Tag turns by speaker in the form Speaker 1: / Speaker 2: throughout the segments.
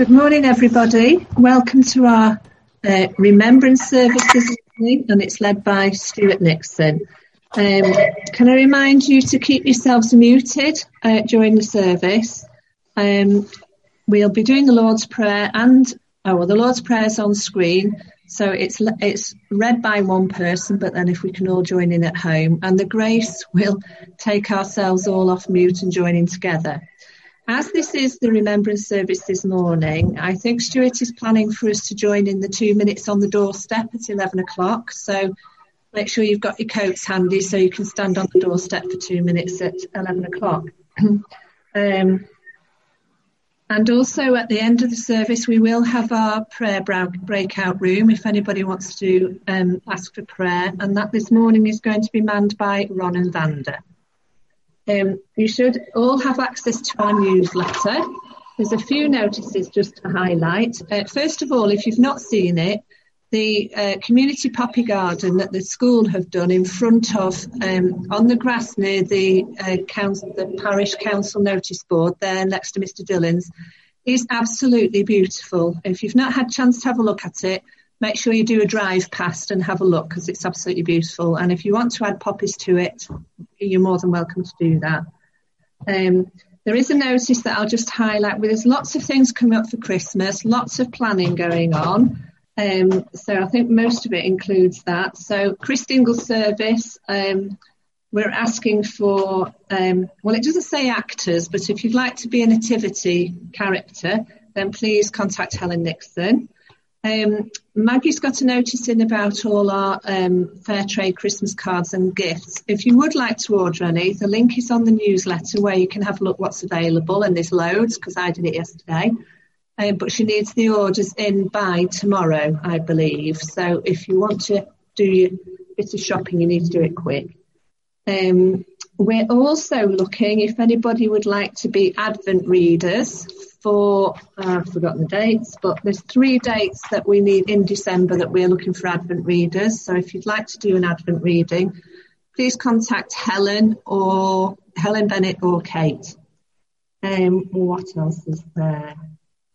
Speaker 1: Good morning, everybody. Welcome to our uh, remembrance service this evening, and it's led by Stuart Nixon. Um, can I remind you to keep yourselves muted uh, during the service? Um, we'll be doing the Lord's Prayer and oh, well, the Lord's Prayer is on screen, so it's it's read by one person, but then if we can all join in at home, and the grace will take ourselves all off mute and join in together. As this is the remembrance service this morning, I think Stuart is planning for us to join in the two minutes on the doorstep at 11 o'clock. So make sure you've got your coats handy so you can stand on the doorstep for two minutes at 11 o'clock. um, and also at the end of the service, we will have our prayer breakout room if anybody wants to um, ask for prayer. And that this morning is going to be manned by Ron and Vanda. Um, you should all have access to our newsletter. There's a few notices just to highlight. Uh, first of all, if you've not seen it, the uh, community poppy garden that the school have done in front of, um, on the grass near the uh, council, the parish council notice board there next to Mr. Dillon's, is absolutely beautiful. If you've not had a chance to have a look at it, make sure you do a drive past and have a look because it's absolutely beautiful. And if you want to add poppies to it, you're more than welcome to do that. Um, there is a notice that I'll just highlight. There's lots of things coming up for Christmas, lots of planning going on. Um, so I think most of it includes that. So Christingle service, um, we're asking for, um, well, it doesn't say actors, but if you'd like to be a nativity character, then please contact Helen Nixon. Um, Maggie's got a notice in about all our um, fair trade Christmas cards and gifts. If you would like to order any, the link is on the newsletter where you can have a look what's available, and there's loads because I did it yesterday. Um, but she needs the orders in by tomorrow, I believe. So if you want to do your bit of shopping, you need to do it quick. Um, we're also looking if anybody would like to be Advent readers for, uh, I've forgotten the dates, but there's three dates that we need in December that we're looking for Advent readers. So if you'd like to do an Advent reading, please contact Helen or Helen Bennett or Kate. Um, what else is there?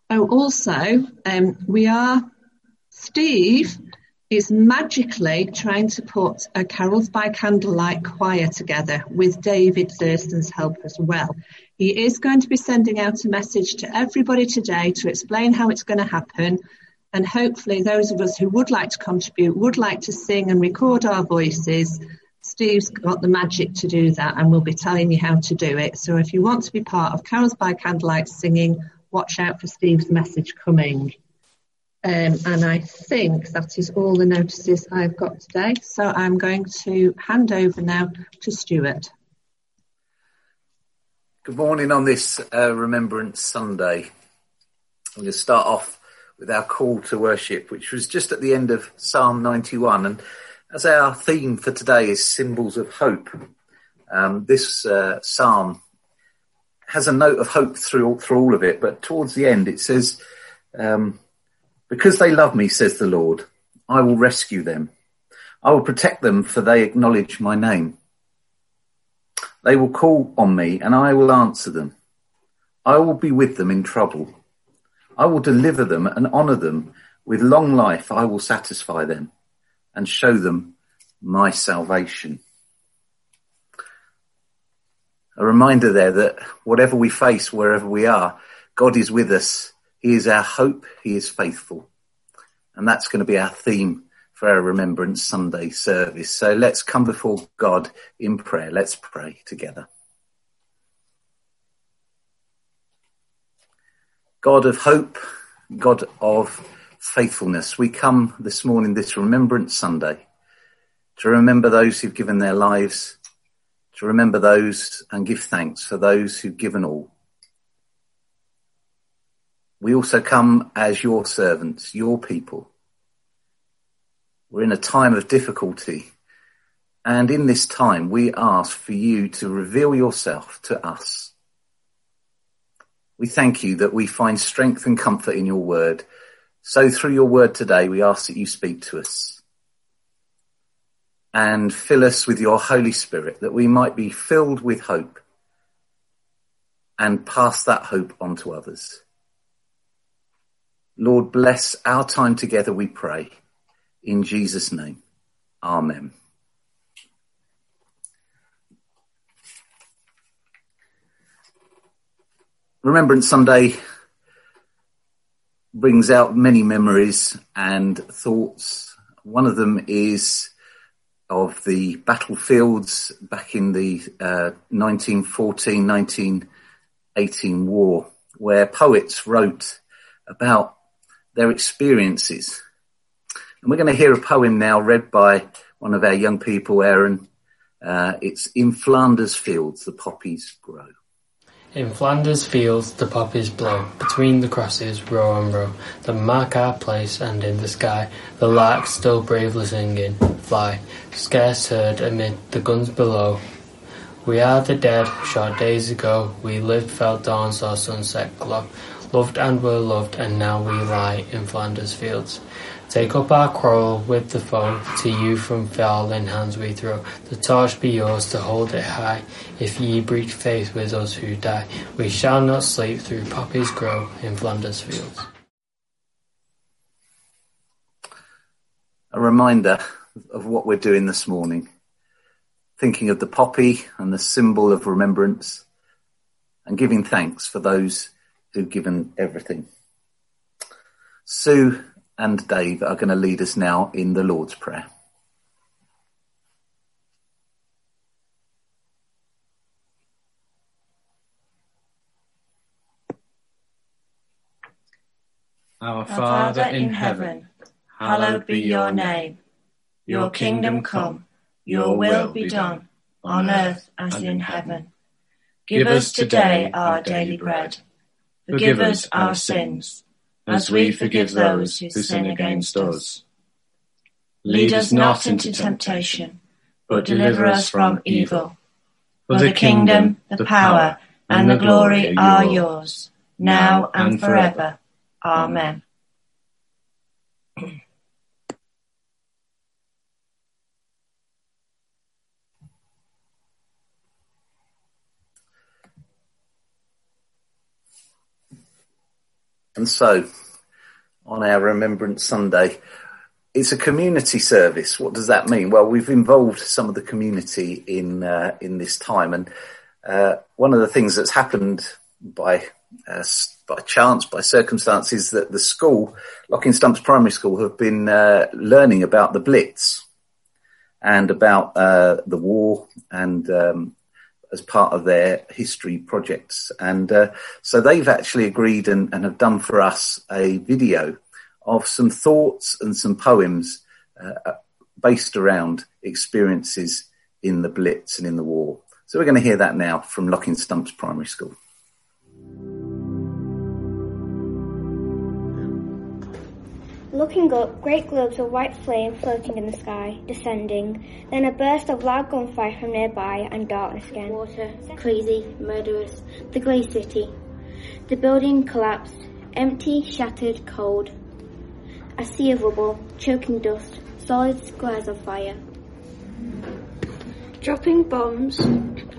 Speaker 1: Oh, also, um, we are, Steve is magically trying to put a Carols by Candlelight choir together with David Thurston's help as well. He is going to be sending out a message to everybody today to explain how it's going to happen. And hopefully those of us who would like to contribute, would like to sing and record our voices, Steve's got the magic to do that and we'll be telling you how to do it. So if you want to be part of Carols by Candlelight singing, watch out for Steve's message coming. Um, and I think that is all the notices I've got today. So I'm going to hand over now to Stuart.
Speaker 2: Good morning on this uh, Remembrance Sunday. I'm going to start off with our call to worship, which was just at the end of Psalm 91. And as our theme for today is symbols of hope, um, this uh, psalm has a note of hope through, through all of it. But towards the end, it says, um, Because they love me, says the Lord, I will rescue them. I will protect them, for they acknowledge my name. They will call on me and I will answer them. I will be with them in trouble. I will deliver them and honor them. With long life, I will satisfy them and show them my salvation. A reminder there that whatever we face, wherever we are, God is with us. He is our hope. He is faithful. And that's going to be our theme for our Remembrance Sunday service. So let's come before God in prayer. Let's pray together. God of hope, God of faithfulness, we come this morning, this Remembrance Sunday, to remember those who've given their lives, to remember those and give thanks for those who've given all. We also come as your servants, your people, we're in a time of difficulty. And in this time, we ask for you to reveal yourself to us. We thank you that we find strength and comfort in your word. So through your word today, we ask that you speak to us and fill us with your Holy Spirit that we might be filled with hope and pass that hope on to others. Lord, bless our time together, we pray. In Jesus' name, Amen. Remembrance Sunday brings out many memories and thoughts. One of them is of the battlefields back in the uh, 1914 1918 war, where poets wrote about their experiences. And we're going to hear a poem now read by one of our young people, Aaron. Uh, it's In Flanders Fields, the poppies grow.
Speaker 3: In Flanders fields the poppies blow, between the crosses, row on row, that mark our place, and in the sky the larks still bravely singing, fly, scarce heard amid the guns below. We are the dead, short days ago, we lived, felt dawn, saw sunset glow, loved and were loved, and now we lie in Flanders fields. Take up our quarrel with the foe, to you from fallen hands we throw. The torch be yours to hold it high. If ye breach faith with us who die, we shall not sleep through poppies grow in Flanders fields.
Speaker 2: A reminder of what we're doing this morning. Thinking of the poppy and the symbol of remembrance and giving thanks for those who've given everything. Sue and Dave are going to lead us now in the Lord's Prayer.
Speaker 4: Our Father in heaven, hallowed be your name. Your kingdom come, your will be done, on earth as in heaven. Give us today our daily bread. Forgive us our sins as we forgive those who sin against us. Lead us not into temptation, but deliver us from evil. For the kingdom, the power, and the glory are yours, now and forever. Amen.
Speaker 2: And so, on our Remembrance Sunday, it's a community service. What does that mean? Well, we've involved some of the community in uh, in this time, and uh, one of the things that's happened by uh, by chance, by circumstances, that the school, Locking Stumps Primary School, have been uh, learning about the Blitz and about uh, the war and um, as part of their history projects. And uh, so they've actually agreed and, and, have done for us a video of some thoughts and some poems uh, based around experiences in the Blitz and in the war. So we're going to hear that now from Locking Stumps Primary School.
Speaker 5: Looking up, great globes of white flame floating in the sky, descending, then a burst of loud gunfire from nearby, and darkness again.
Speaker 6: Water, crazy, murderous, the grey city. The building collapsed, empty, shattered, cold. A sea of rubble, choking dust, solid squares of fire.
Speaker 7: Dropping bombs,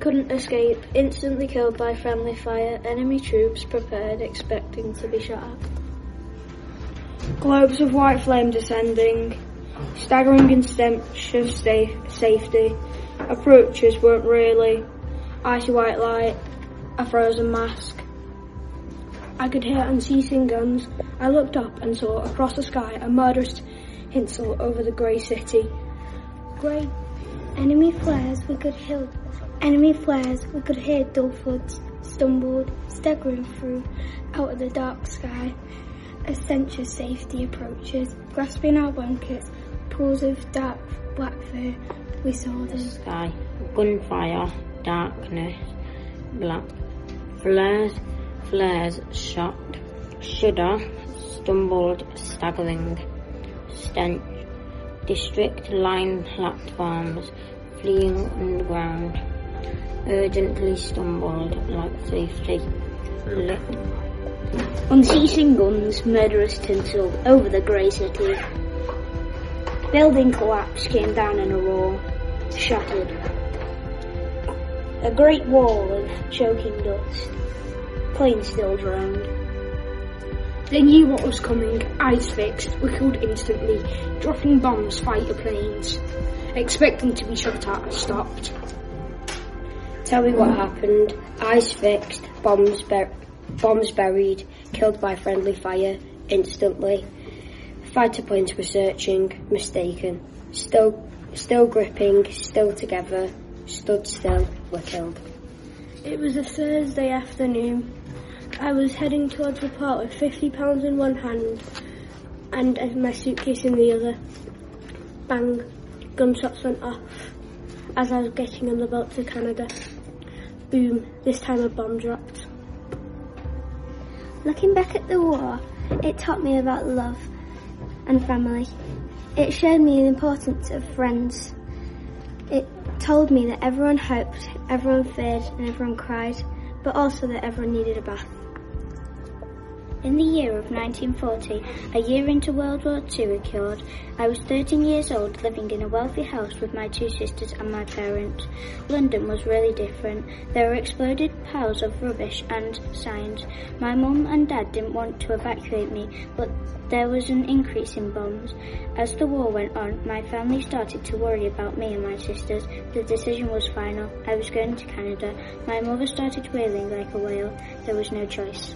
Speaker 7: couldn't escape, instantly killed by friendly fire, enemy troops prepared, expecting to be shot at.
Speaker 8: Globes of white flame descending, staggering in stench of safety. Approaches weren't really. Icy white light, a frozen mask.
Speaker 9: I could hear unceasing guns. I looked up and saw across the sky a murderous tinsel over the grey city.
Speaker 10: Grey enemy flares we could hear. Enemy flares we could hear dull floods stumbled, staggering through out of the dark sky. A stench of safety approaches, grasping our blankets, pools of dark black fur. We saw the
Speaker 11: sky, gunfire, darkness, black flares, flares, shot, shudder, stumbled, staggering, stench, district line platforms, fleeing underground, urgently stumbled like safety. Lit
Speaker 12: Unceasing guns, murderous tinsel over the grey city. Building collapse came down in a roar, shattered. A great wall of choking dust. Plane still droned.
Speaker 9: They knew what was coming, eyes fixed, whistled instantly, dropping bombs fighter planes. Expecting to be shot at, and stopped.
Speaker 12: Tell me what happened. Eyes fixed, bombs, bombs buried, killed by friendly fire, instantly. Fighter planes were searching, mistaken. Still, still gripping, still together, stood still, were killed.
Speaker 7: It was a Thursday afternoon. I was heading towards the port with fifty pounds in one hand and my suitcase in the other. Bang! Gunshots went off as I was getting on the boat to Canada. Boom! This time a bomb dropped.
Speaker 10: Looking back at the war, it taught me about love and family. It showed me the importance of friends. It told me that everyone hoped, everyone feared, and everyone cried, but also that everyone needed a bath.
Speaker 6: In the year of 1940, a year into World War II occurred, I was 13 years old living in a wealthy house with my two sisters and my parents. London was really different. There were exploded piles of rubbish and signs. My mum and dad didn't want to evacuate me, but there was an increase in bombs. As the war went on, my family started to worry about me and my sisters. The decision was final. I was going to Canada. My mother started wailing like a whale. There was no choice.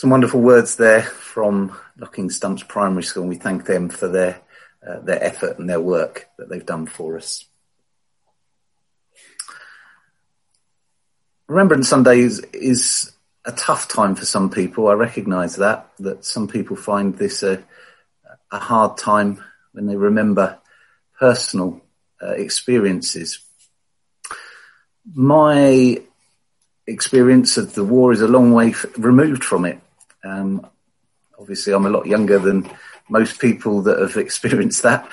Speaker 2: Some wonderful words there from Locking Stumps Primary School. We thank them for their uh, their effort and their work that they've done for us. Remembrance Sunday is, is a tough time for some people. I recognise that that some people find this a a hard time when they remember personal uh, experiences. My experience of the war is a long way f- removed from it. Um, obviously, I'm a lot younger than most people that have experienced that.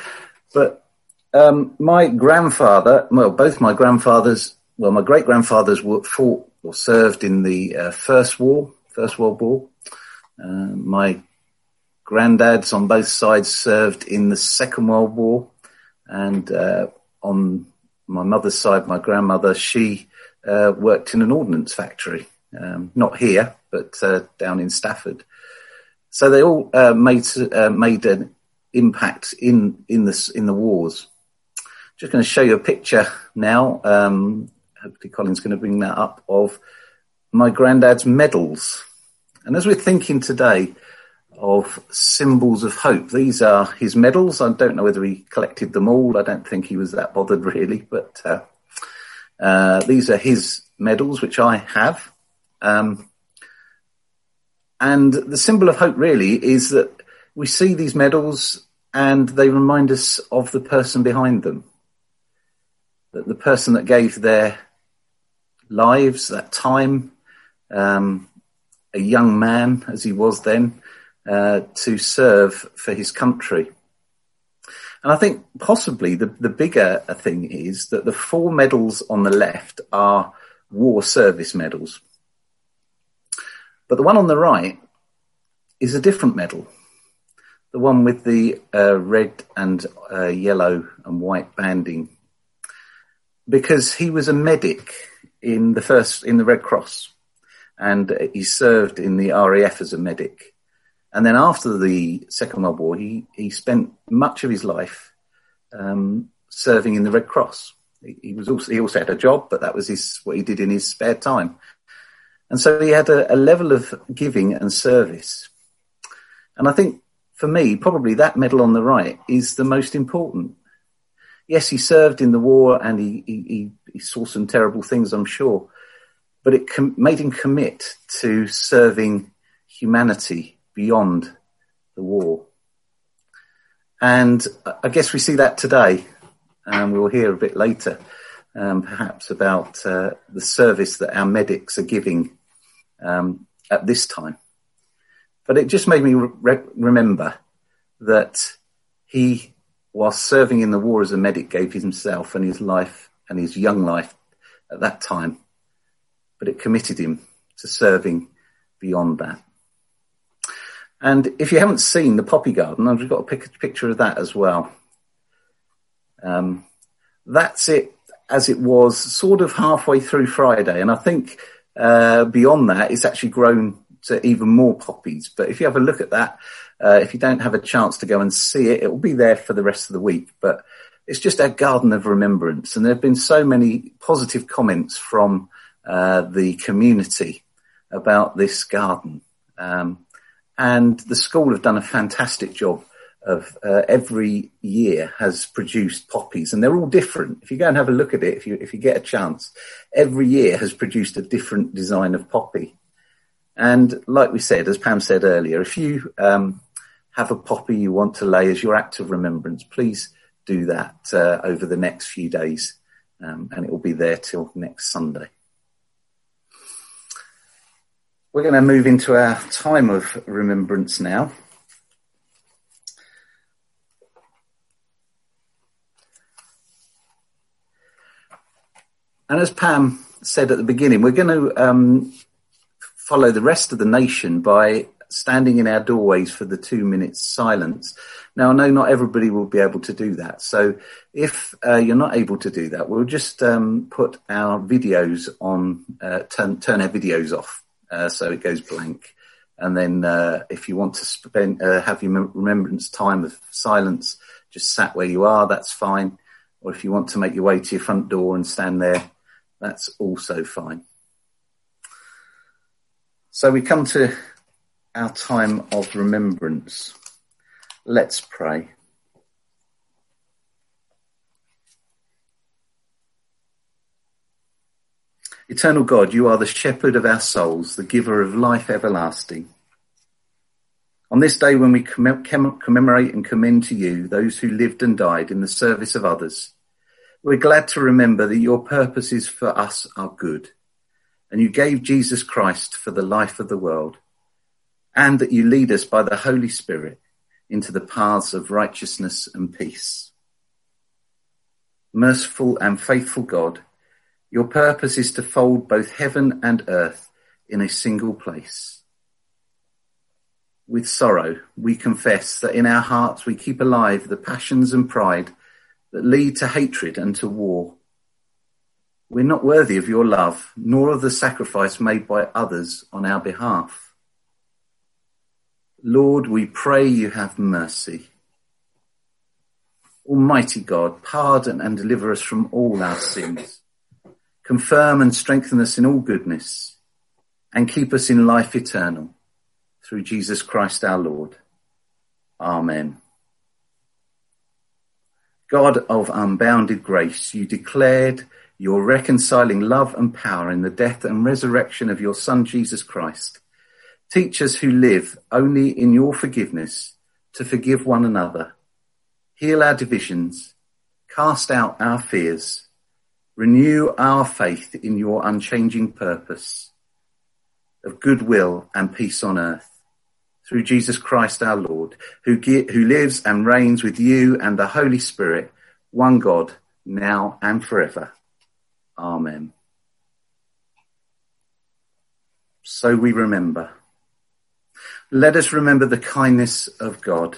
Speaker 2: But um, my grandfather, well, both my grandfathers, well, my great grandfathers fought or served in the uh, First War, First World War. Uh, my granddads on both sides served in the Second World War, and uh, on my mother's side, my grandmother, she uh, worked in an ordnance factory, um, not here, but uh, down in Stafford. So they all uh, made uh, made an impact in in the in the wars. Just going to show you a picture now. Um, hopefully, Colin's going to bring that up of my granddad's medals. And as we're thinking today of symbols of hope, these are his medals. I don't know whether he collected them all. I don't think he was that bothered really, but uh, uh, these are his medals, which I have. Um, and the symbol of hope really is that we see these medals and they remind us of the person behind them. That the person that gave their lives, that time, um, a young man as he was then, uh, to serve for his country. And I think possibly the, the bigger thing is that the four medals on the left are war service medals. But the one on the right is a different medal. The one with the uh, red and uh, yellow and white banding. Because he was a medic in the first, in the Red Cross. And he served in the RAF as a medic. And then after the Second World War, he, he spent much of his life um, serving in the Red Cross. He, he, was also he also had a job, but that was his what he did in his spare time. And so he had a, a level of giving and service. And I think for me, probably that medal on the right is the most important. Yes, he served in the war and he, he, he saw some terrible things, I'm sure, but it com- made him commit to serving humanity beyond the war. And I guess we see that today, and we'll hear a bit later, um, perhaps about uh, the service that our medics are giving um, at this time. But it just made me re- remember that he, while serving in the war as a medic, gave himself and his life and his young life at that time, but it committed him to serving beyond that. And if you haven't seen the poppy garden, I've got a picture of that as well. Um, that's it as it was sort of halfway through Friday. And I think uh, beyond that, it's actually grown to even more poppies. But if you have a look at that, uh, if you don't have a chance to go and see it, it will be there for the rest of the week. But it's just our garden of remembrance. And there have been so many positive comments from uh, the community about this garden. Um, and the school have done a fantastic job of uh, every year has produced poppies and they're all different. If you go and have a look at it, if you, if you get a chance, every year has produced a different design of poppy. And like we said, as Pam said earlier, if you um, have a poppy you want to lay as your act of remembrance, please do that uh, over the next few days, um, and it will be there till next Sunday. We're going to move into our time of remembrance now. And as Pam said at the beginning, we're going to um, follow the rest of the nation by standing in our doorways for the two minutes silence. Now, I know not everybody will be able to do that. So if uh, you're not able to do that, we'll just um, put our videos on, uh, turn, turn our videos off uh, so it goes blank. And then uh, if you want to spend, uh, have your remembrance time of silence, just sat where you are, that's fine. Or if you want to make your way to your front door and stand there, that's also fine. So we come to our time of remembrance. Let's pray. Eternal God, you are the shepherd of our souls, the giver of life everlasting. On this day when we commemorate and commend to you those who lived and died in the service of others, we're glad to remember that your purposes for us are good, and you gave Jesus Christ for the life of the world and that you lead us by the Holy Spirit into the paths of righteousness and peace. Merciful and faithful God, your purpose is to fold both heaven and earth in a single place. With sorrow, we confess that in our hearts we keep alive the passions and pride that lead to hatred and to war. We're not worthy of your love, nor of the sacrifice made by others on our behalf. Lord, we pray you have mercy. Almighty God, pardon and deliver us from all our sins. Confirm and strengthen us in all goodness and keep us in life eternal through Jesus Christ our Lord. Amen. God of unbounded grace, you declared your reconciling love and power in the death and resurrection of your Son, Jesus Christ. Teach us who live only in your forgiveness to forgive one another, heal our divisions, cast out our fears, renew our faith in your unchanging purpose of goodwill and peace on earth through Jesus Christ our Lord, who, who lives and reigns with you and the Holy Spirit, one God, now and forever. Amen. So we remember. Let us remember the kindness of God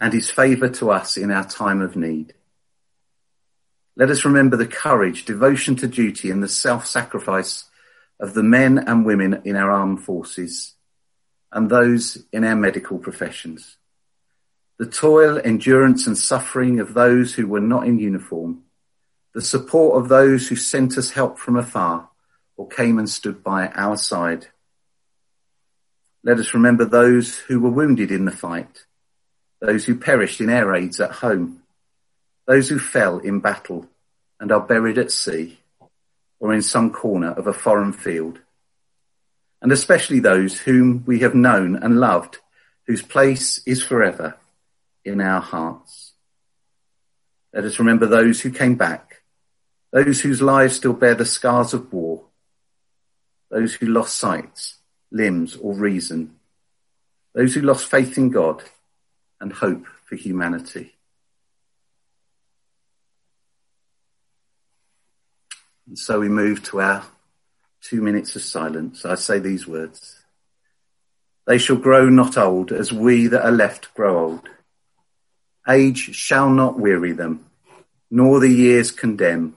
Speaker 2: and his favour to us in our time of need. Let us remember the courage, devotion to duty and the self-sacrifice of the men and women in our armed forces and those in our medical professions. The toil, endurance and suffering of those who were not in uniform. The support of those who sent us help from afar or came and stood by our side let us remember those who were wounded in the fight, those who perished in air raids at home, those who fell in battle and are buried at sea or in some corner of a foreign field, and especially those whom we have known and loved, whose place is forever in our hearts. Let us remember those who came back, those whose lives still bear the scars of war, those who lost sight limbs, or reason. Those who lost faith in God and hope for humanity. And so we move to our two minutes of silence. I say these words. They shall grow not old as we that are left grow old. Age shall not weary them, nor the years condemn.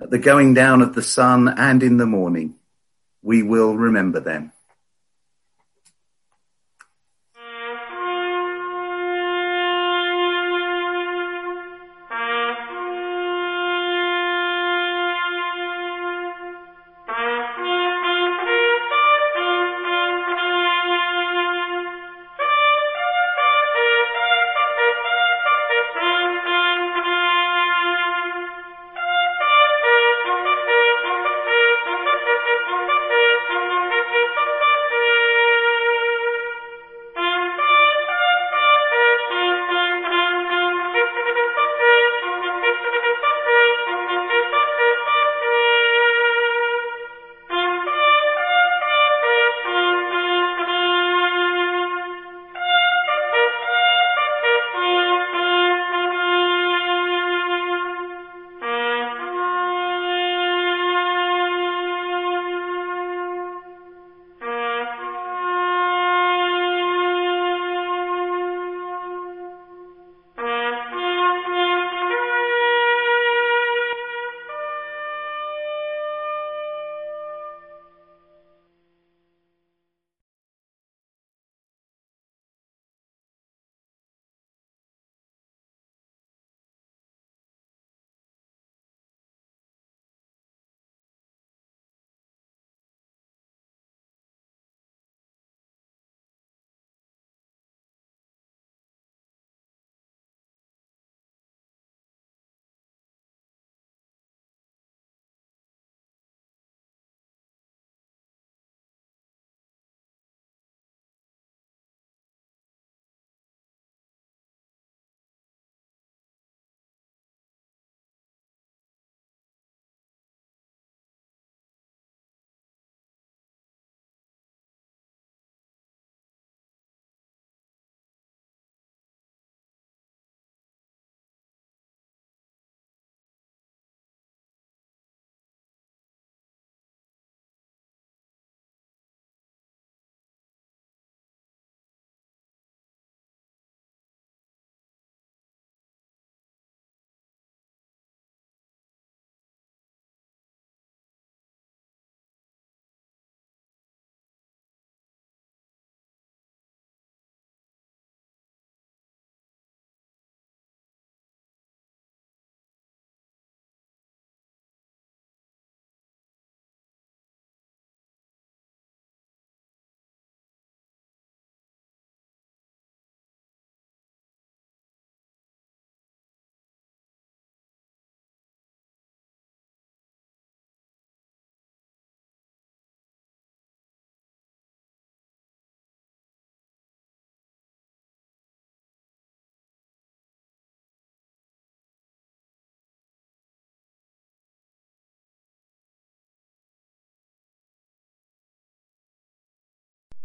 Speaker 2: At the going down of the sun and in the morning, we will remember them.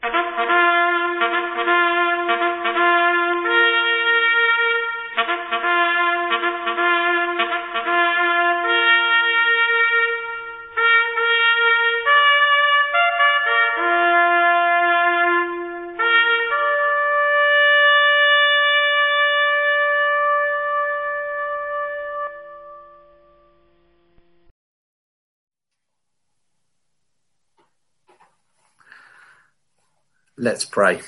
Speaker 2: Thank you. Let's pray.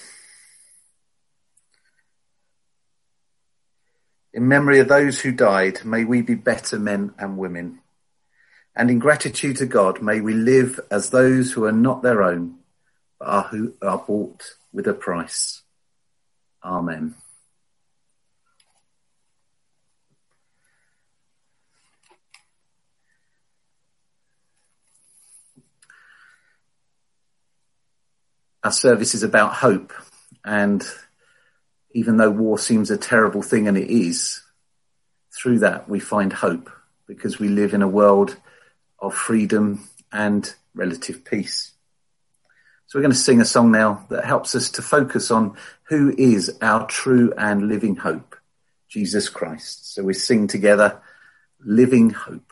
Speaker 2: In memory of those who died, may we be better men and women. And in gratitude to God, may we live as those who are not their own, but are who are bought with a price. Amen. Our service is about hope. And even though war seems a terrible thing, and it is, through that we find hope because we live in a world of freedom and relative peace. So we're going to sing a song now that helps us to focus on who is our true and living hope, Jesus Christ. So we sing together, Living Hope.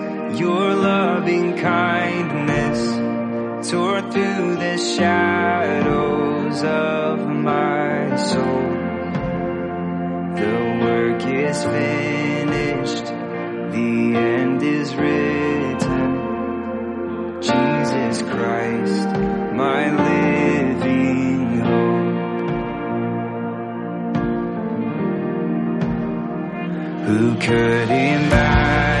Speaker 13: your loving kindness tore through the shadows of my soul. The work is finished, the end is written. Jesus Christ, my living hope. Who could imagine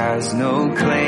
Speaker 13: has no claim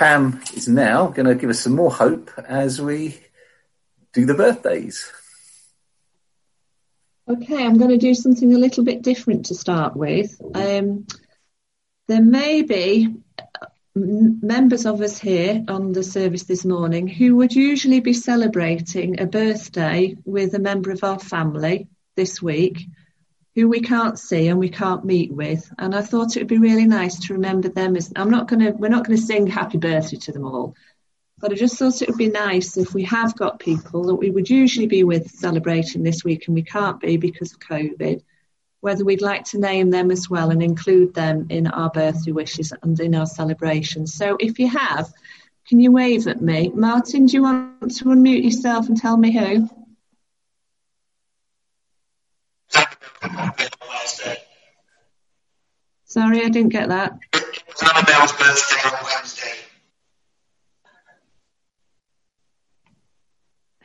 Speaker 2: Pam is now going to give us some more hope as we do the birthdays.
Speaker 1: Okay, I'm going to do something a little bit different to start with. Um, there may be members of us here on the service this morning who would usually be celebrating a birthday with a member of our family this week, who we can't see and we can't meet with. And I thought it would be really nice to remember them as I'm not going to, we're not going to sing happy birthday to them all. But I just thought it would be nice if we have got people that we would usually be with celebrating this week and we can't be because of COVID, whether we'd like to name them as well and include them in our birthday wishes and in our celebrations. So if you have, can you wave at me? Martin, do you want to unmute yourself and tell me who? Sorry, I didn't get that.
Speaker 14: It's Annabelle's birthday on Wednesday.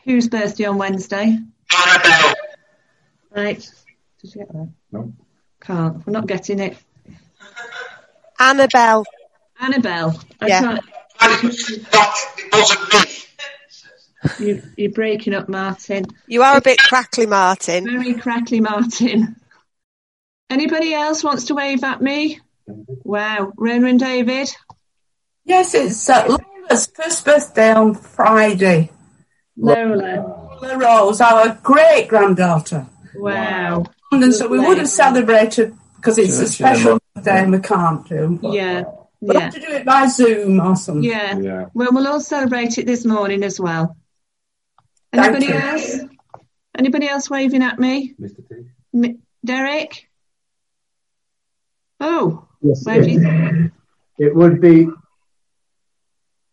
Speaker 1: Whose birthday on Wednesday?
Speaker 14: Annabelle.
Speaker 1: Right. Did you get that?
Speaker 15: No.
Speaker 1: Can't. We're not getting it.
Speaker 16: Annabelle.
Speaker 1: Annabelle. I
Speaker 16: Yeah.
Speaker 1: can't.
Speaker 14: It wasn't me.
Speaker 1: You, you're breaking up, Martin.
Speaker 16: You are a bit crackly, Martin.
Speaker 1: Very crackly, Martin. Anybody else wants to wave at me? Wow. Rona and David?
Speaker 17: Yes, it's uh, Lola's first birthday on Friday.
Speaker 1: Lola.
Speaker 17: Lola Rose, our great granddaughter.
Speaker 1: Wow.
Speaker 17: And so we
Speaker 1: Lovely.
Speaker 17: would have celebrated because it's a special
Speaker 2: sure.
Speaker 17: birthday and we can't do. But
Speaker 1: Yeah.
Speaker 17: we'll
Speaker 1: Yeah.
Speaker 17: have to do it by Zoom or something.
Speaker 1: Yeah.
Speaker 15: Yeah.
Speaker 1: Well, we'll all celebrate it this morning as well.
Speaker 17: Thank
Speaker 1: Anybody
Speaker 17: you.
Speaker 1: else? Anybody else waving at me?
Speaker 15: Mr. T.
Speaker 1: M- Derek? Oh,
Speaker 18: Yes,
Speaker 1: where do you?
Speaker 18: it, it would be.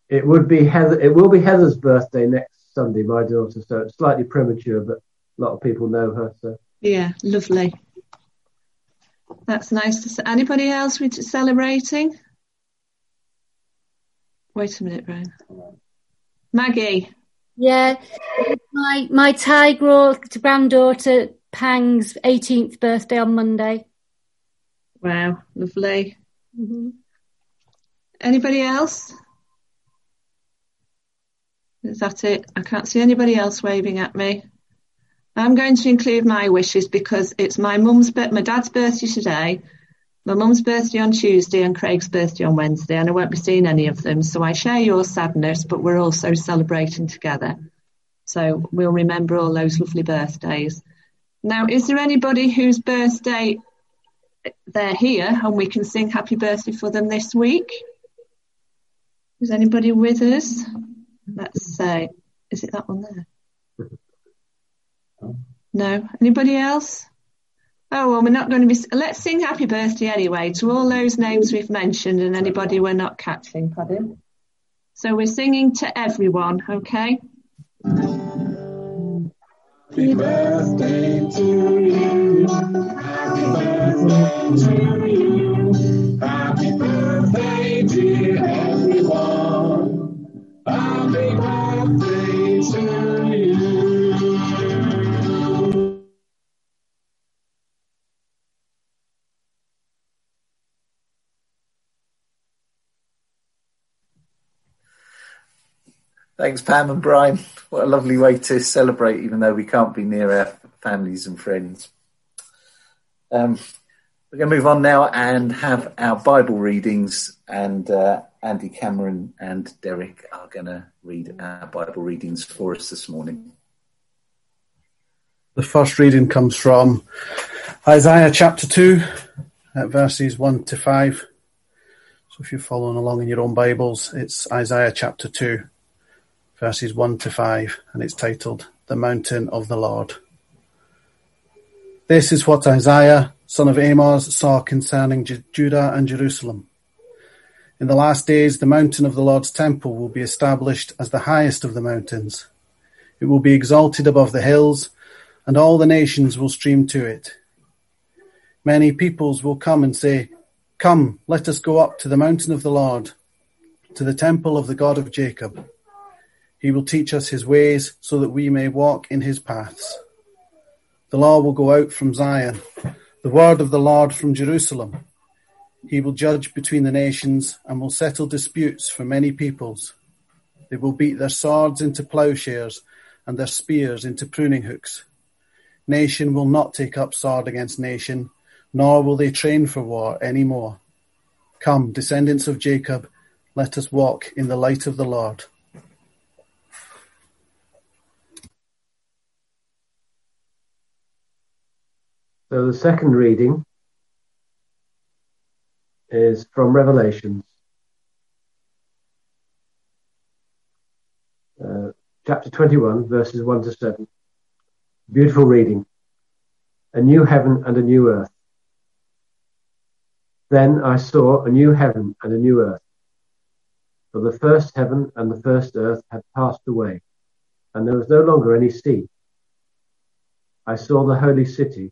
Speaker 18: It would be Heather. It will be Heather's birthday next Sunday, my daughter. So it's slightly premature, but a lot of people know her. So
Speaker 1: Yeah, lovely. That's nice to see. Anybody else with celebrating? Wait a minute, Brian. Maggie.
Speaker 19: Yeah, my my Tiger granddaughter Pang's 18th birthday on Monday.
Speaker 1: Wow, lovely.
Speaker 19: hmm
Speaker 1: Anybody else? Is that it? I can't see anybody else waving at me. I'm going to include my wishes because it's my mum's, my dad's birthday today, my mum's birthday on Tuesday, and Craig's birthday on Wednesday, and I won't be seeing any of them. So I share your sadness, but we're also celebrating together. So we'll remember all those lovely birthdays. Now, is there anybody whose birthday they're here and we can sing happy birthday for them this week? Is anybody with us? Let's say, is it that one there? No. Anybody else? Oh, well, we're not going to be. Let's sing happy birthday anyway to all those names we've mentioned and anybody we're not catching, pardon. So we're singing to everyone, okay?
Speaker 20: Happy birthday to you. Happy birthday to you. Happy birthday, dear everyone. Happy birthday to you.
Speaker 2: Thanks, Pam and Brian. What a lovely way to celebrate, even though we can't be near our families and friends. Um, we're going to move on now and have our Bible readings, and uh, Andy Cameron and Derek are going to read our Bible readings for us this morning.
Speaker 21: The first reading comes from Isaiah chapter 2, at verses 1 to 5. So if you're following along in your own Bibles, it's Isaiah chapter 2, verses 1 to 5, and it's titled The Mountain of the Lord. This is what Isaiah, son of Amos, saw concerning Ju- Judah and Jerusalem. In the last days, the mountain of the Lord's temple will be established as the highest of the mountains. It will be exalted above the hills, and all the nations will stream to it. Many peoples will come and say, Come, let us go up to the mountain of the Lord, to the temple of the God of Jacob. He will teach us his ways so that we may walk in his paths. The law will go out from Zion, the word of the Lord from Jerusalem. He will judge between the nations and will settle disputes for many peoples. They will beat their swords into plowshares and their spears into pruning hooks. Nation will not take up sword against nation, nor will they train for war any more. Come, descendants of Jacob, let us walk in the light of the Lord.
Speaker 18: So the second reading is from Revelations, uh, chapter 21, verses 1 to 7. Beautiful reading. A new heaven and a new earth. Then I saw a new heaven and a new earth. For the first heaven and the first earth had passed away, and there was no longer any sea. I saw the holy city,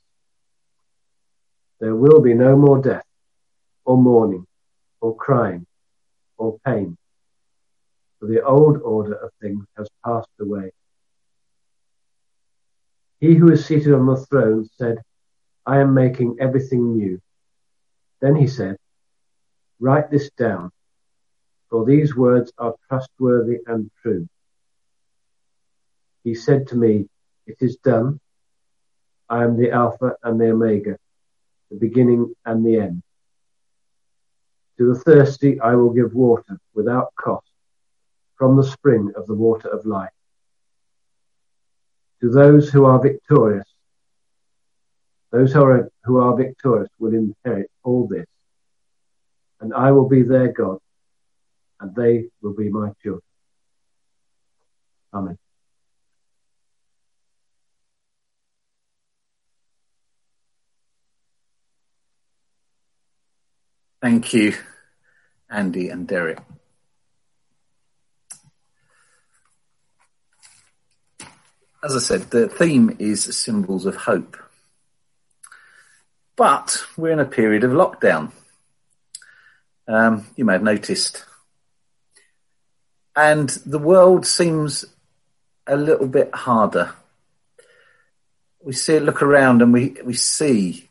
Speaker 18: There will be no more death, or mourning, or crying, or pain, for the old order of things has passed away. He who is seated on the throne said, I am making everything new. Then he said, Write this down for these words are trustworthy and true. He said to me, It is done. I am the Alpha and the Omega, the beginning and the end. To the thirsty I will give water without cost from the spring of the water of life. To those who are victorious, those who are, who are victorious will inherit all this, and I will be their God, and they will be my children. Amen.
Speaker 2: Thank you, Andy and Derek. As I said, the theme is symbols of hope. But we're in a period of lockdown. Um, you may have noticed and the world seems a little bit harder. We see look around and we, we see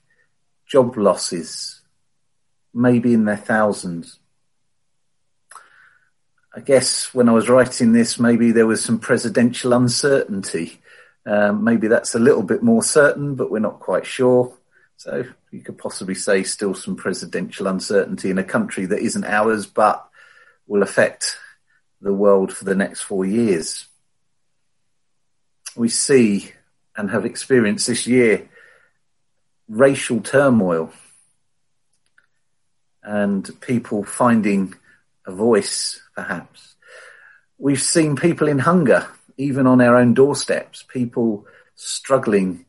Speaker 2: job losses, maybe in their thousands. I guess when I was writing this, maybe there was some presidential uncertainty. Um, maybe that's a little bit more certain, but we're not quite sure. So you could possibly say still some presidential uncertainty in a country that isn't ours, but will affect the world for the next four years. We see and have experienced this year racial turmoil and people finding a voice, perhaps. We've seen people in hunger, even on our own doorsteps, people struggling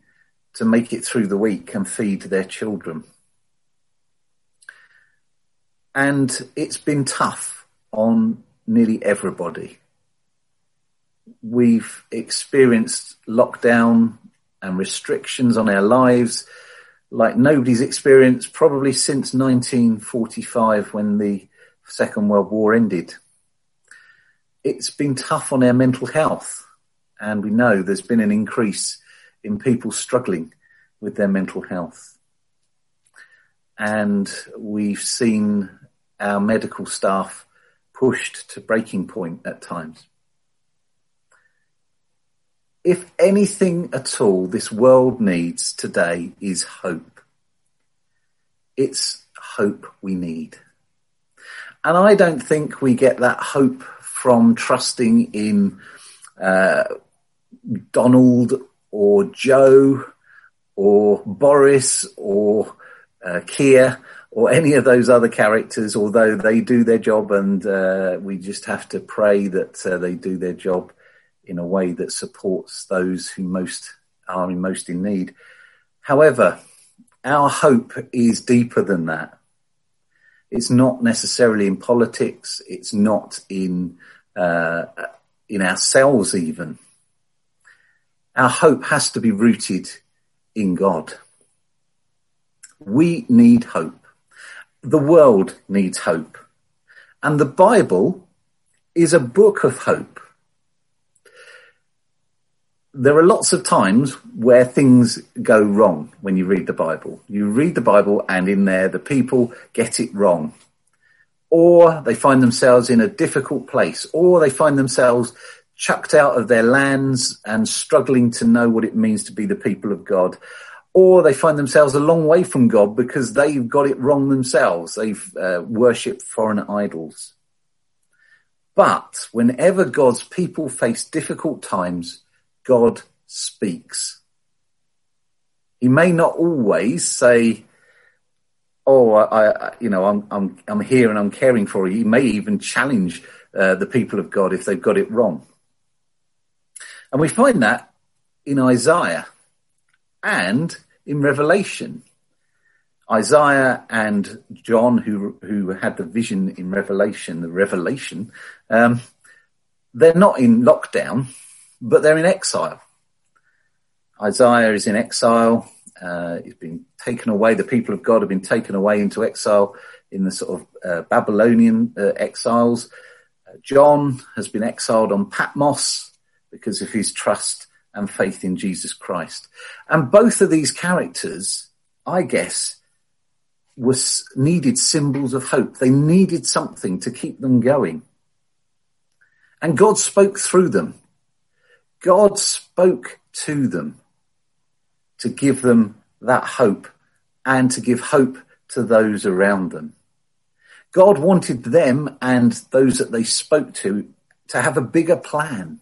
Speaker 2: to make it through the week and feed their children. And it's been tough on nearly everybody. We've experienced lockdown and restrictions on our lives like nobody's experienced probably since 1945 when the Second World War ended. It's been tough on our mental health and we know there's been an increase in people struggling with their mental health. And we've seen our medical staff pushed to breaking point at times. If anything at all this world needs today is hope. It's hope we need. And I don't think we get that hope from trusting in uh, Donald or Joe or Boris or uh, Keir or any of those other characters, although they do their job and uh, we just have to pray that uh, they do their job in a way that supports those who most are in most in need. However, our hope is deeper than that. It's not necessarily in politics. It's not in uh, in ourselves even. Our hope has to be rooted in God. We need hope. The world needs hope. And the Bible is a book of hope. There are lots of times where things go wrong when you read the Bible. You read the Bible and in there the people get it wrong. Or they find themselves in a difficult place, or they find themselves chucked out of their lands and struggling to know what it means to be the people of God. Or they find themselves a long way from God because they've got it wrong themselves. They've uh, worshipped foreign idols. But whenever God's people face difficult times, God speaks. He may not always say, "Oh, I, I you know, I'm, I'm, I'm here and I'm caring for you." He may even challenge uh, the people of God if they've got it wrong, and we find that in Isaiah and in Revelation. Isaiah and John, who who had the vision in Revelation, the revelation, um, they're not in lockdown but they're in exile. Isaiah is in exile. Uh, he's been taken away. The people of God have been taken away into exile in the sort of uh, Babylonian uh, exiles. Uh, John has been exiled on Patmos because of his trust and faith in Jesus Christ. And both of these characters, I guess, was needed symbols of hope. They needed something to keep them going. And God spoke through them. God spoke to them to give them that hope and to give hope to those around them. God wanted them and those that they spoke to to have a bigger plan,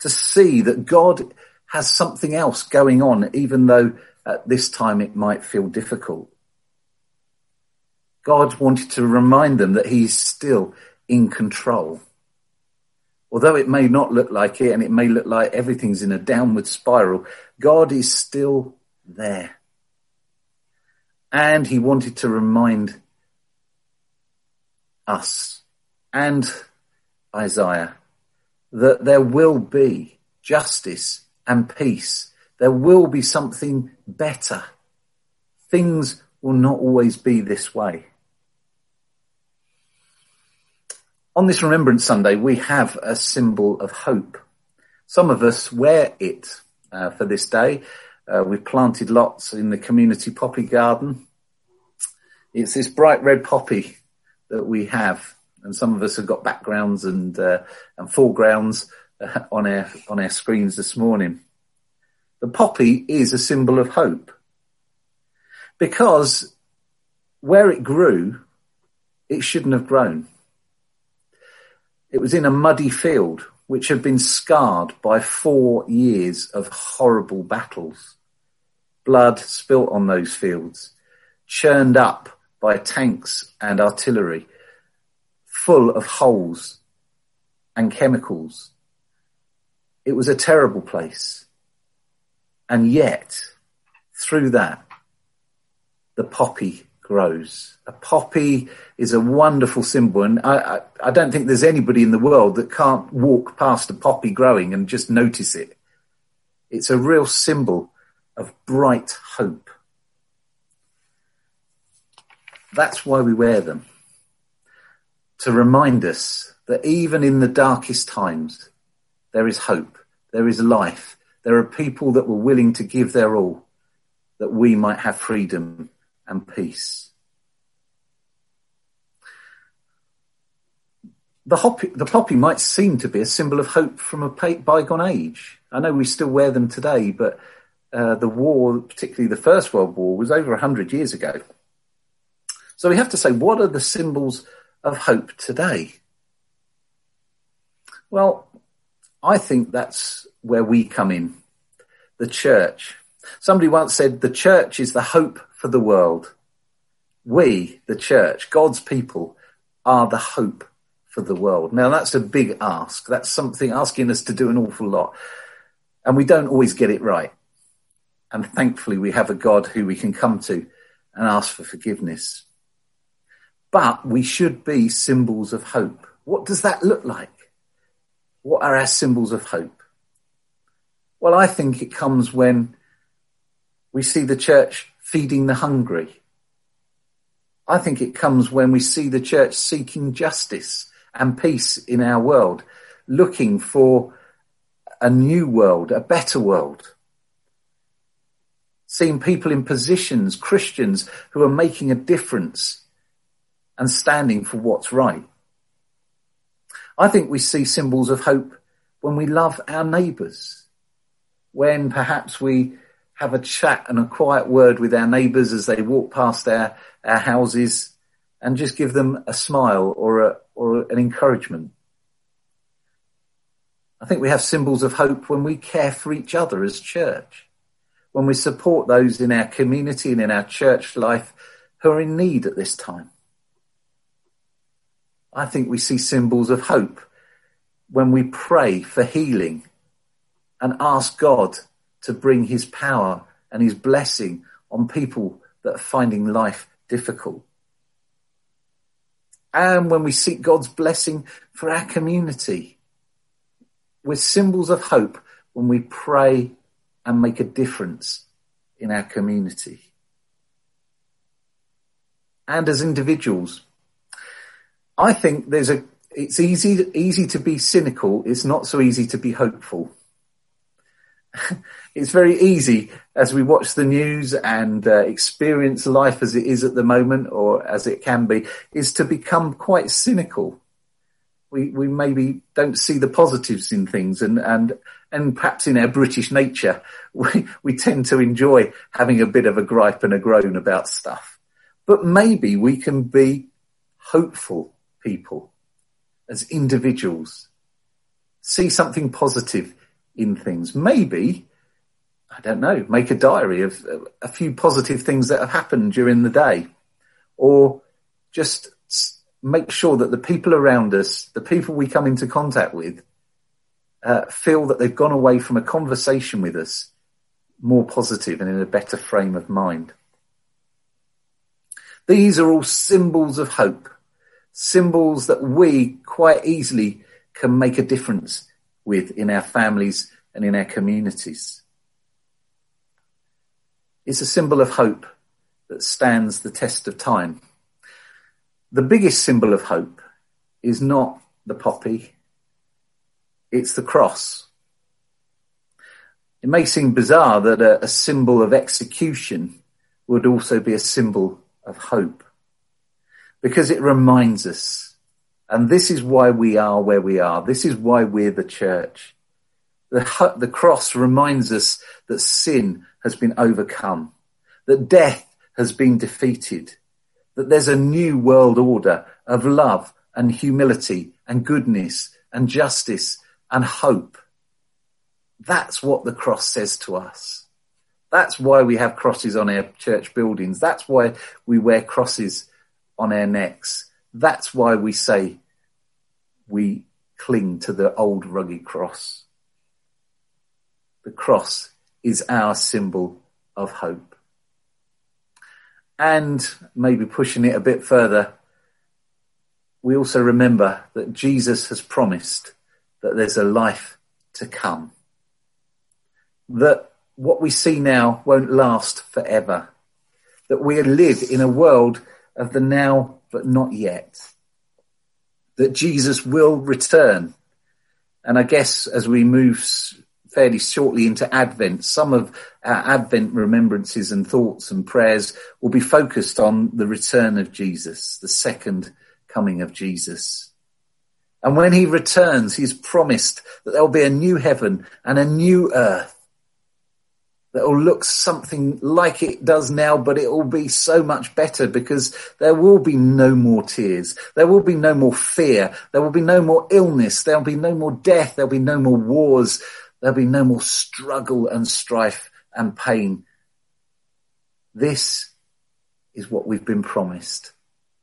Speaker 2: to see that God has something else going on, even though at this time it might feel difficult. God wanted to remind them that he's still in control although it may not look like it and it may look like everything's in a downward spiral, God is still there. And he wanted to remind us and Isaiah that there will be justice and peace. There will be something better. Things will not always be this way. On this Remembrance Sunday, we have a symbol of hope. Some of us wear it uh, for this day. Uh, we've planted lots in the community poppy garden. It's this bright red poppy that we have, and some of us have got backgrounds and uh, and foregrounds uh, on our on our screens this morning. The poppy is a symbol of hope because where it grew, it shouldn't have grown. It was in a muddy field which had been scarred by four years of horrible battles. Blood spilt on those fields, churned up by tanks and artillery, full of holes and chemicals. It was a terrible place. And yet, through that, the poppy grows. A poppy is a wonderful symbol, and I, I, I, don't think there's anybody in the world that can't walk past a poppy growing and just notice it. It's a real symbol of bright hope. That's why we wear them. To remind us that even in the darkest times, there is hope, there is life, there are people that were willing to give their all that we might have freedom and peace. The, the poppy might seem to be a symbol of hope from a bygone age. I know we still wear them today, but uh, the war, particularly the First World War, was over 100 years ago. So we have to say, what are the symbols of hope today? Well, I think that's where we come in. The church. Somebody once said the church is the hope for the world. We, the church, God's people, are the hope for the world. Now that's a big ask. That's something asking us to do an awful lot. And we don't always get it right. And thankfully we have a God who we can come to and ask for forgiveness. But we should be symbols of hope. What does that look like? What are our symbols of hope? Well, I think it comes when we see the church feeding the hungry. I think it comes when we see the church seeking justice and peace in our world, looking for a new world, a better world. Seeing people in positions, Christians who are making a difference and standing for what's right. I think we see symbols of hope when we love our neighbours, when perhaps we have a chat and a quiet word with our neighbours as they walk past our, our houses and just give them a smile or a, or an encouragement. I think we have symbols of hope when we care for each other as church, when we support those in our community and in our church life who are in need at this time. I think we see symbols of hope when we pray for healing and ask God to bring his power and his blessing on people that are finding life difficult. And when we seek God's blessing for our community, we're symbols of hope when we pray and make a difference in our community. And as individuals, I think there's a, it's easy, easy to be cynical. It's not so easy to be hopeful. it's very easy as we watch the news and uh, experience life as it is at the moment or as it can be is to become quite cynical. We, we maybe don't see the positives in things and, and, and perhaps in our British nature, we, we tend to enjoy having a bit of a gripe and a groan about stuff. But maybe we can be hopeful people as individuals. See something positive in things. Maybe, I don't know, make a diary of a few positive things that have happened during the day or just make sure that the people around us, the people we come into contact with, uh, feel that they've gone away from a conversation with us more positive and in a better frame of mind. These are all symbols of hope, symbols that we quite easily can make a difference with in our families and in our communities. It's a symbol of hope that stands the test of time. The biggest symbol of hope is not the poppy, it's the cross. It may seem bizarre that a, a, symbol of execution would also be a symbol of hope because it reminds us and this is why we are where we are. This is why we're the church. The, the cross reminds us that sin has been overcome, that death has been defeated, that there's a new world order of love and humility and goodness and justice and hope. That's what the cross says to us. That's why we have crosses on our church buildings. That's why we wear crosses on our necks. That's why we say we cling to the old rugged cross. The cross is our symbol of hope. And maybe pushing it a bit further, we also remember that Jesus has promised that there's a life to come. That what we see now won't last forever. That we live in a world of the now but not yet. That Jesus will return. And I guess as we move fairly shortly into Advent, some of our Advent remembrances and thoughts and prayers will be focused on the return of Jesus, the second coming of Jesus. And when he returns, he's promised that there will be a new heaven and a new earth that will look something like it does now, but it will be so much better because there will be no more tears. There will be no more fear. There will be no more illness. There will be no more death. There will be no more wars. There'll be no more struggle and strife and pain. This is what we've been promised.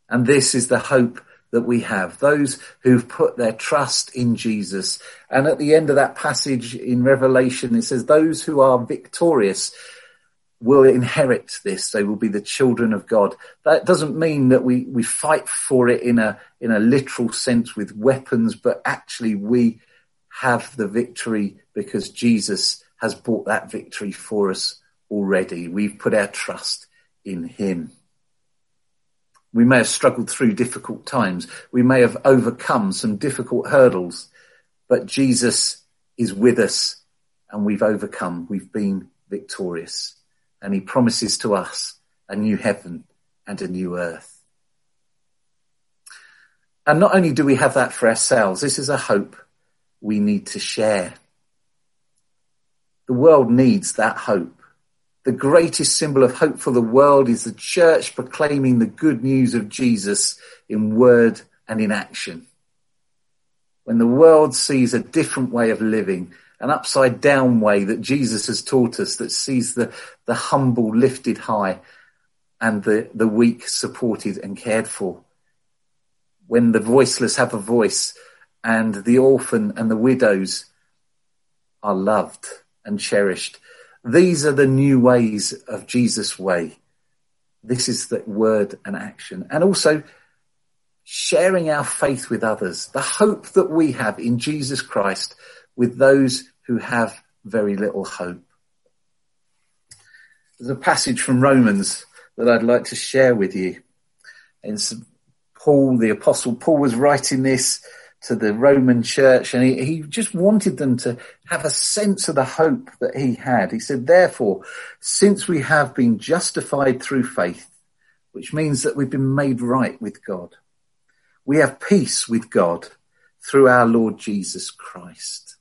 Speaker 2: And this is the hope that we have. Those who've put their trust in Jesus. And at the end of that passage in Revelation, it says, those who are victorious will inherit this. They will be the children of God. That doesn't mean that we, we fight for it in a, in a literal sense with weapons, but actually we have the victory because Jesus has bought that victory for us already. We've put our trust in him. We may have struggled through difficult times. We may have overcome some difficult hurdles, but Jesus is with us and we've overcome. We've been victorious. And he promises to us a new heaven and a new earth. And not only do we have that for ourselves, this is a hope we need to share. The world needs that hope. The greatest symbol of hope for the world is the church proclaiming the good news of Jesus in word and in action. When the world sees a different way of living, an upside down way that Jesus has taught us that sees the, the humble lifted high and the, the weak supported and cared for. When the voiceless have a voice and the orphan and the widows are loved and cherished. These are the new ways of Jesus' way. This is the word and action. And also sharing our faith with others, the hope that we have in Jesus Christ with those who have very little hope. There's a passage from Romans that I'd like to share with you. And Paul, the apostle Paul was writing this to the Roman church and he, he just wanted them to have a sense of the hope that he had. He said, therefore, since we have been justified through faith, which means that we've been made right with God, we have peace with God through our Lord Jesus Christ.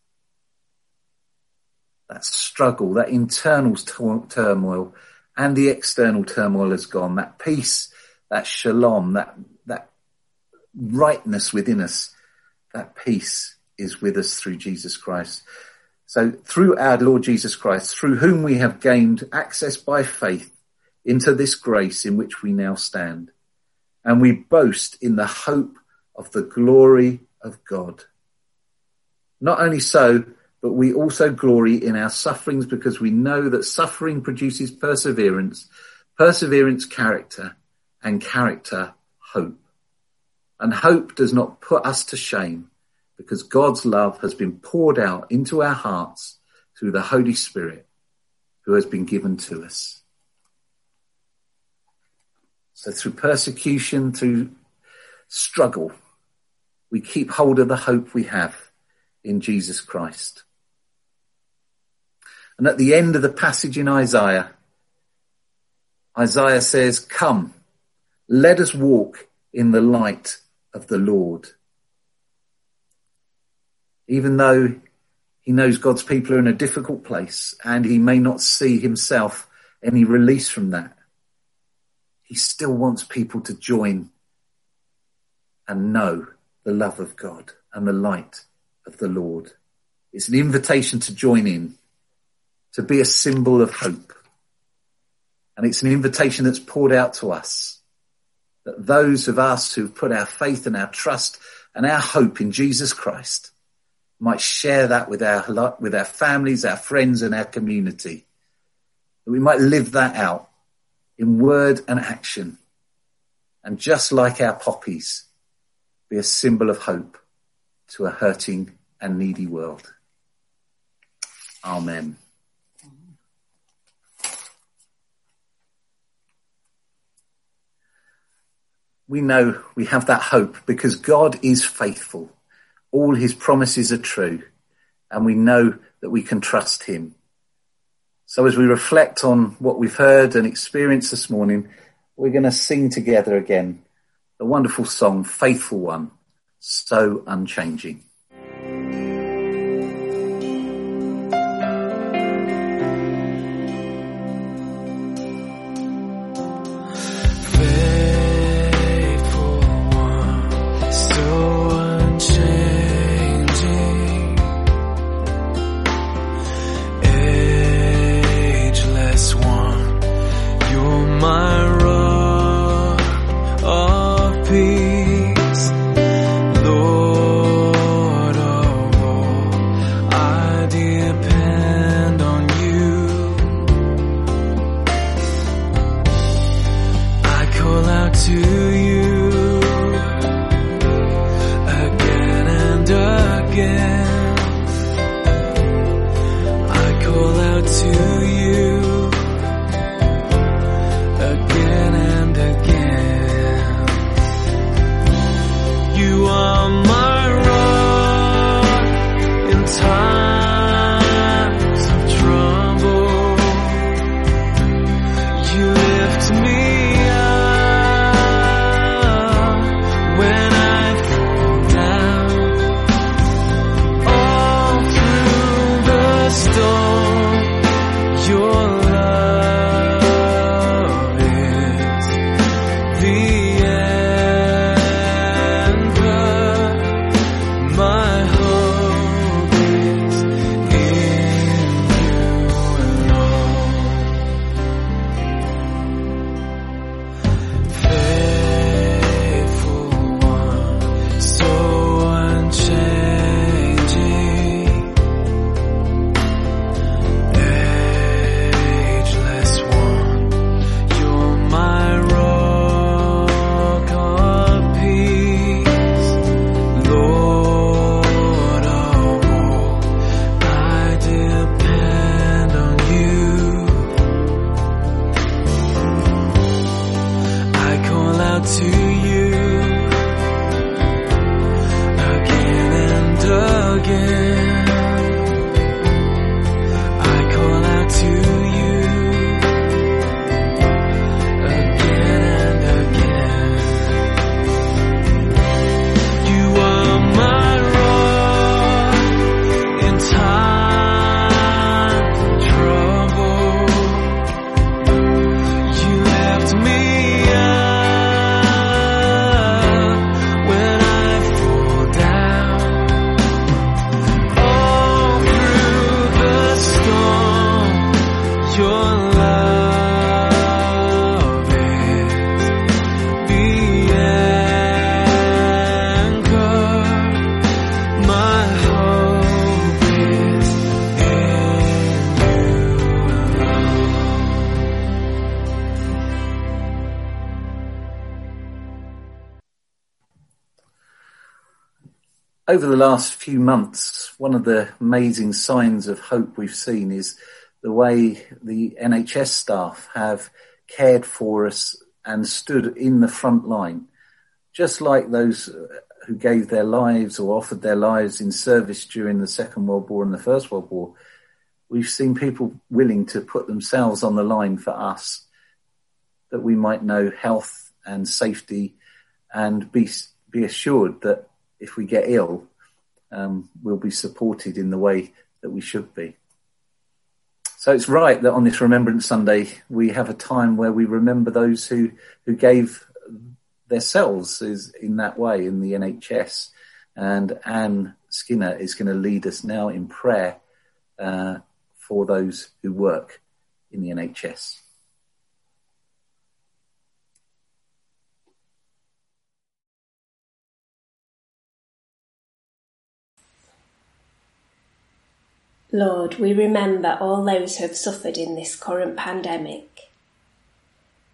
Speaker 2: That struggle, that internal turmoil and the external turmoil has gone. That peace, that shalom, that, that rightness within us that peace is with us through Jesus Christ. So through our Lord Jesus Christ, through whom we have gained access by faith into this grace in which we now stand. And we boast in the hope of the glory of God. Not only so, but we also glory in our sufferings because we know that suffering produces perseverance, perseverance character, and character hope. And hope does not put us to shame because God's love has been poured out into our hearts through the Holy Spirit who has been given to us. So through persecution, through struggle, we keep hold of the hope we have in Jesus Christ. And at the end of the passage in Isaiah, Isaiah says, come, let us walk in the light of the Lord. Even though he knows God's people are in a difficult place and he may not see himself any release from that, he still wants people to join and know the love of God and the light of the Lord. It's an invitation to join in, to be a symbol of hope. And it's an invitation that's poured out to us that those of us who've put our faith and our trust and our hope in Jesus Christ might share that with our, with our families, our friends and our community. That we might live that out in word and action. And just like our poppies, be a symbol of hope to a hurting and needy world. Amen. We know we have that hope because God is faithful. All his promises are true and we know that we can trust him. So as we reflect on what we've heard and experienced this morning, we're going to sing together again the wonderful song, Faithful One, so unchanging. Over the last few months, one of the amazing signs of hope we've seen is the way the NHS staff have cared for us and stood in the front line, just like those who gave their lives or offered their lives in service during the Second World War and the First World War. We've seen people willing to put themselves on the line for us that we might know health and safety and be, be assured that if we get ill, um, we'll be supported in the way that we should be. So it's right that on this Remembrance Sunday we have a time where we remember those who, who gave themselves is in that way in the NHS. And Anne Skinner is going to lead us now in prayer uh, for those who work in the NHS.
Speaker 15: Lord, we remember all those who have suffered in this current pandemic.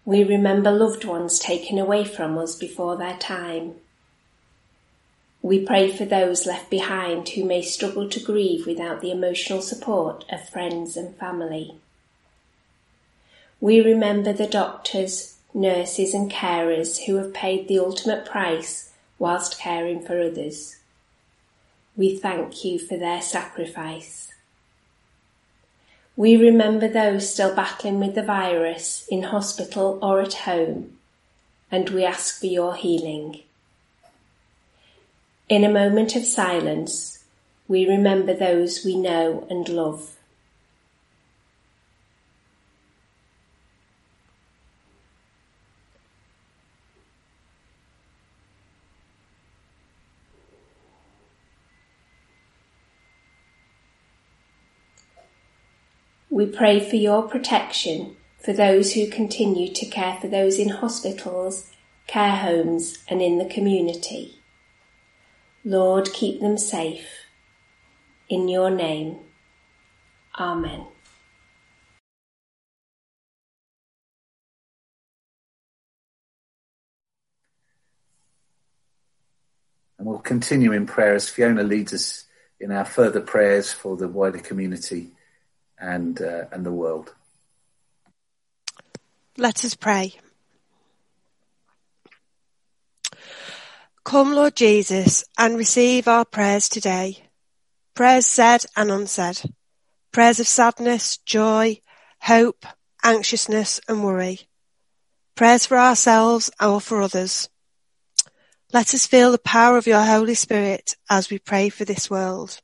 Speaker 15: We remember loved ones taken away from us before their time. We pray for those left behind who may struggle to grieve without the emotional support of friends and family. We remember the doctors, nurses and carers who have paid the ultimate price whilst caring for others. We thank you for their sacrifice. We remember those still battling with the virus in hospital or at home, and we ask for your healing. In a moment of silence, we remember those we know and love. We pray for your protection for those who continue to care for those in hospitals, care homes, and in the community. Lord, keep them safe. In your name. Amen.
Speaker 2: And we'll continue in prayer as Fiona leads us in our further prayers for the wider community and, uh, and the world.
Speaker 16: Let us pray. Come, Lord Jesus, and receive our prayers today. Prayers said and unsaid. Prayers of sadness, joy, hope, anxiousness and worry. Prayers for ourselves or for others. Let us feel the power of your Holy Spirit as we pray for this world.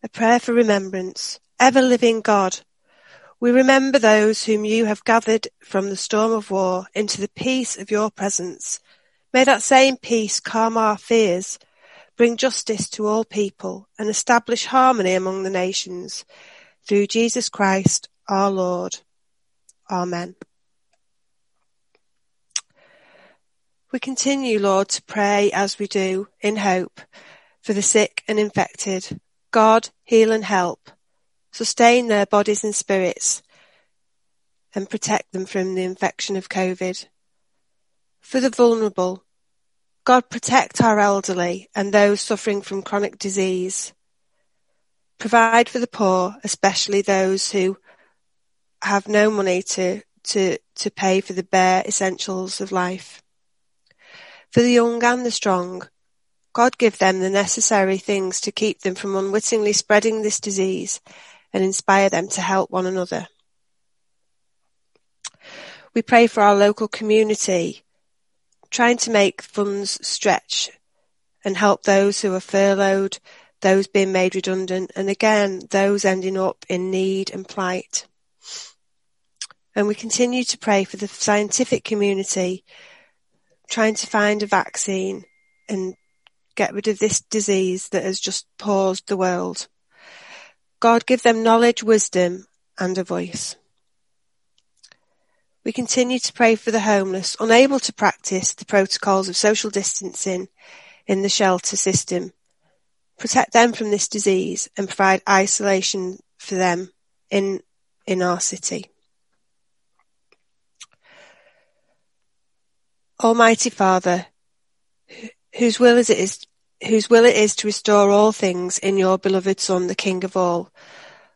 Speaker 16: A prayer for remembrance. Ever living God, we remember those whom you have gathered from the storm of war into the peace of your presence. May that same peace calm our fears, bring justice to all people, and establish harmony among the nations. Through Jesus Christ our Lord. Amen. We continue, Lord, to pray as we do in hope for the sick and infected God, heal and help, sustain their bodies and spirits, and protect them from the infection of COVID. For the vulnerable, God protect our elderly and those suffering from chronic disease. Provide for the poor, especially those who have no money to, to, to pay for the bare essentials of life. For the young and the strong, God give them the necessary things to keep them from unwittingly spreading this disease and inspire them to help one another. We pray for our local community, trying to make funds stretch and help those who are furloughed, those being made redundant, and again, those ending up in need and plight. And we continue to pray for the scientific community, trying to find a vaccine and get rid of this disease that has just paused the world. God give them knowledge, wisdom and a voice. We continue to pray for the homeless, unable to practice the protocols of social distancing in the shelter system. Protect them from this disease and provide isolation for them in, in our city. Almighty Father, whose will is it is whose will it is to restore all things in your beloved Son, the King of all.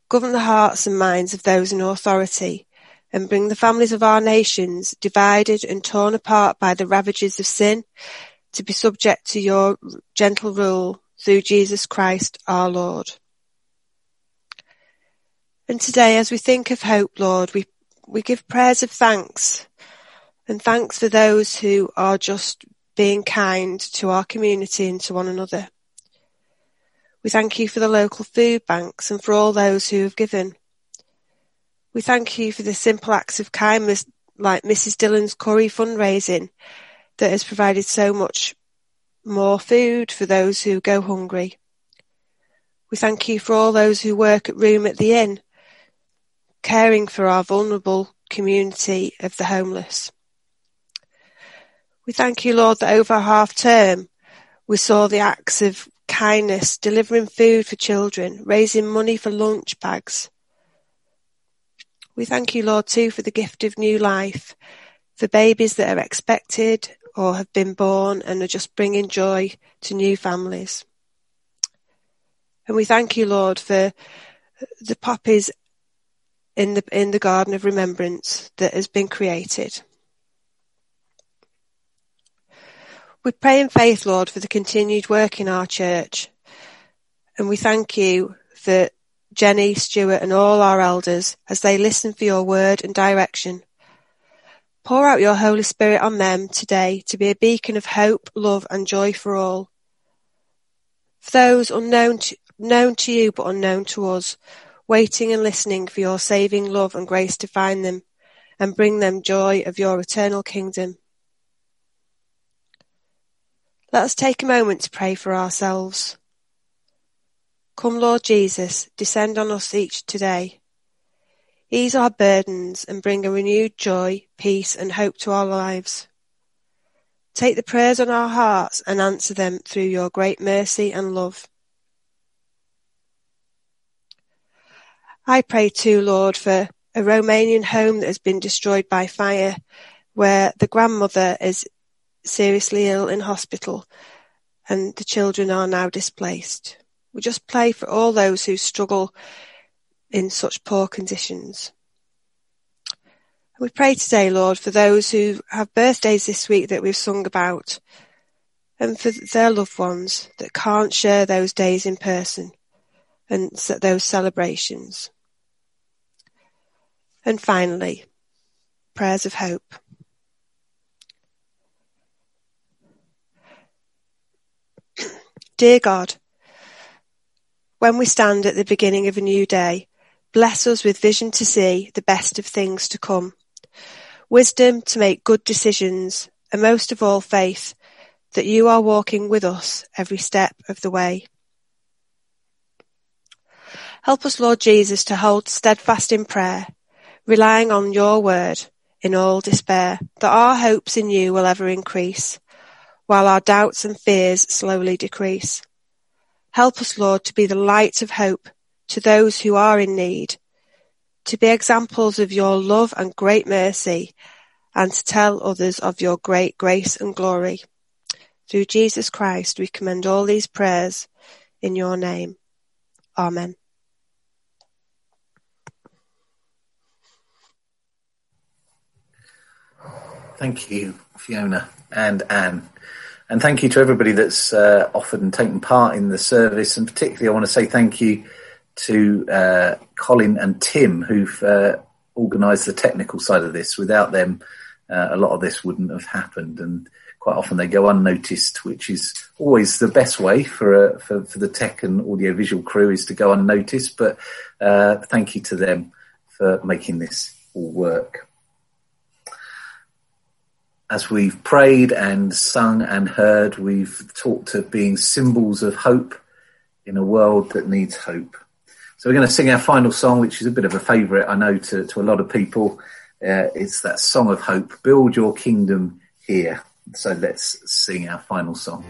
Speaker 16: Govern the hearts and minds of those in authority, and bring the families of our nations, divided and torn apart by the ravages of sin, to be subject to your gentle rule through Jesus Christ our Lord. And today, as we think of hope, Lord, we, we give prayers of thanks and thanks for those who are just being kind to our community and to one another. We thank you for the local food banks and for all those who have given. We thank you for the simple acts of kindness like Mrs. Dillon's curry fundraising that has provided so much more food for those who go hungry. We thank you for all those who work at Room at the Inn, caring for our vulnerable community of the homeless. We thank you, Lord, that over half term we saw the acts of kindness, delivering food for children, raising money for lunch bags. We thank you, Lord, too, for the gift of new life, for babies that are expected or have been born and are just bringing joy to new families. And we thank you, Lord, for the poppies in the in the garden of remembrance that has been created. We pray in faith, Lord, for the continued work in our church. And we thank you for Jenny, Stuart and all our elders as they listen for your word and direction. Pour out your Holy Spirit on them today to be a beacon of hope, love and joy for all. For those unknown to, known to you but unknown to us, waiting and listening for your saving love and grace to find them and bring them joy of your eternal kingdom. Let us take a moment to pray for ourselves. Come, Lord Jesus, descend on us each today. Ease our burdens and bring a renewed joy, peace and hope to our lives. Take the prayers on our hearts and answer them through your great mercy and love. I pray too, Lord, for a Romanian home that has been destroyed by fire, where the grandmother is seriously ill in hospital and the children are now displaced. We just pray for all those who struggle in such poor conditions. We pray today, Lord, for those who have birthdays this week that we've sung about and for their loved ones that can't share those days in person and those celebrations. And finally, prayers of hope. Dear God, when we stand at the beginning of a new day, bless us with vision to see the best of things to come, wisdom to make good decisions, and most of all faith that you are walking with us every step of the way. Help us, Lord Jesus, to hold steadfast in prayer, relying on your word in all despair, that our hopes in you will ever increase, while our doubts and fears slowly decrease. Help us, Lord, to be the light of hope to those who are in need, to be examples of your love and great mercy, and to tell others of your great grace and glory. Through Jesus Christ, we commend all these prayers in your name. Amen.
Speaker 2: Thank you, Fiona and Anne. And thank you to everybody that's uh, offered and taken part in the service. And particularly, I want to say thank you to uh, Colin and Tim, who've uh, organised the technical side of this. Without them, uh, a lot of this wouldn't have happened. And quite often they go unnoticed, which is always the best way for, uh, for, for the tech and audiovisual crew is to go unnoticed. But uh, thank you to them for making this all work as we've prayed and sung and heard, we've talked of being symbols of hope in a world that needs hope. So we're going to sing our final song, which is a bit of a favourite, I know, to, to a lot of people. Uh, it's that song of hope, Build Your Kingdom Here. So let's sing our final song.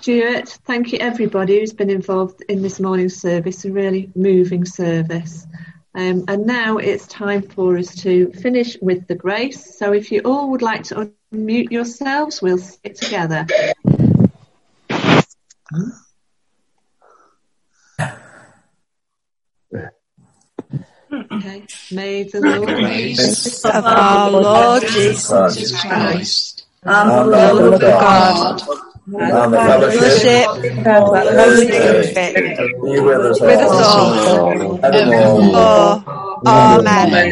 Speaker 1: Stuart. Thank you, everybody who's been involved in this morning's service, a really moving service. Um, and now it's time for us to finish with the grace. So if you all would like to unmute yourselves, we'll sit together. Okay. May the Lord
Speaker 16: grace of our Lord Jesus Christ, and the of God and the fellowship
Speaker 22: be with us
Speaker 16: all.
Speaker 22: Amen.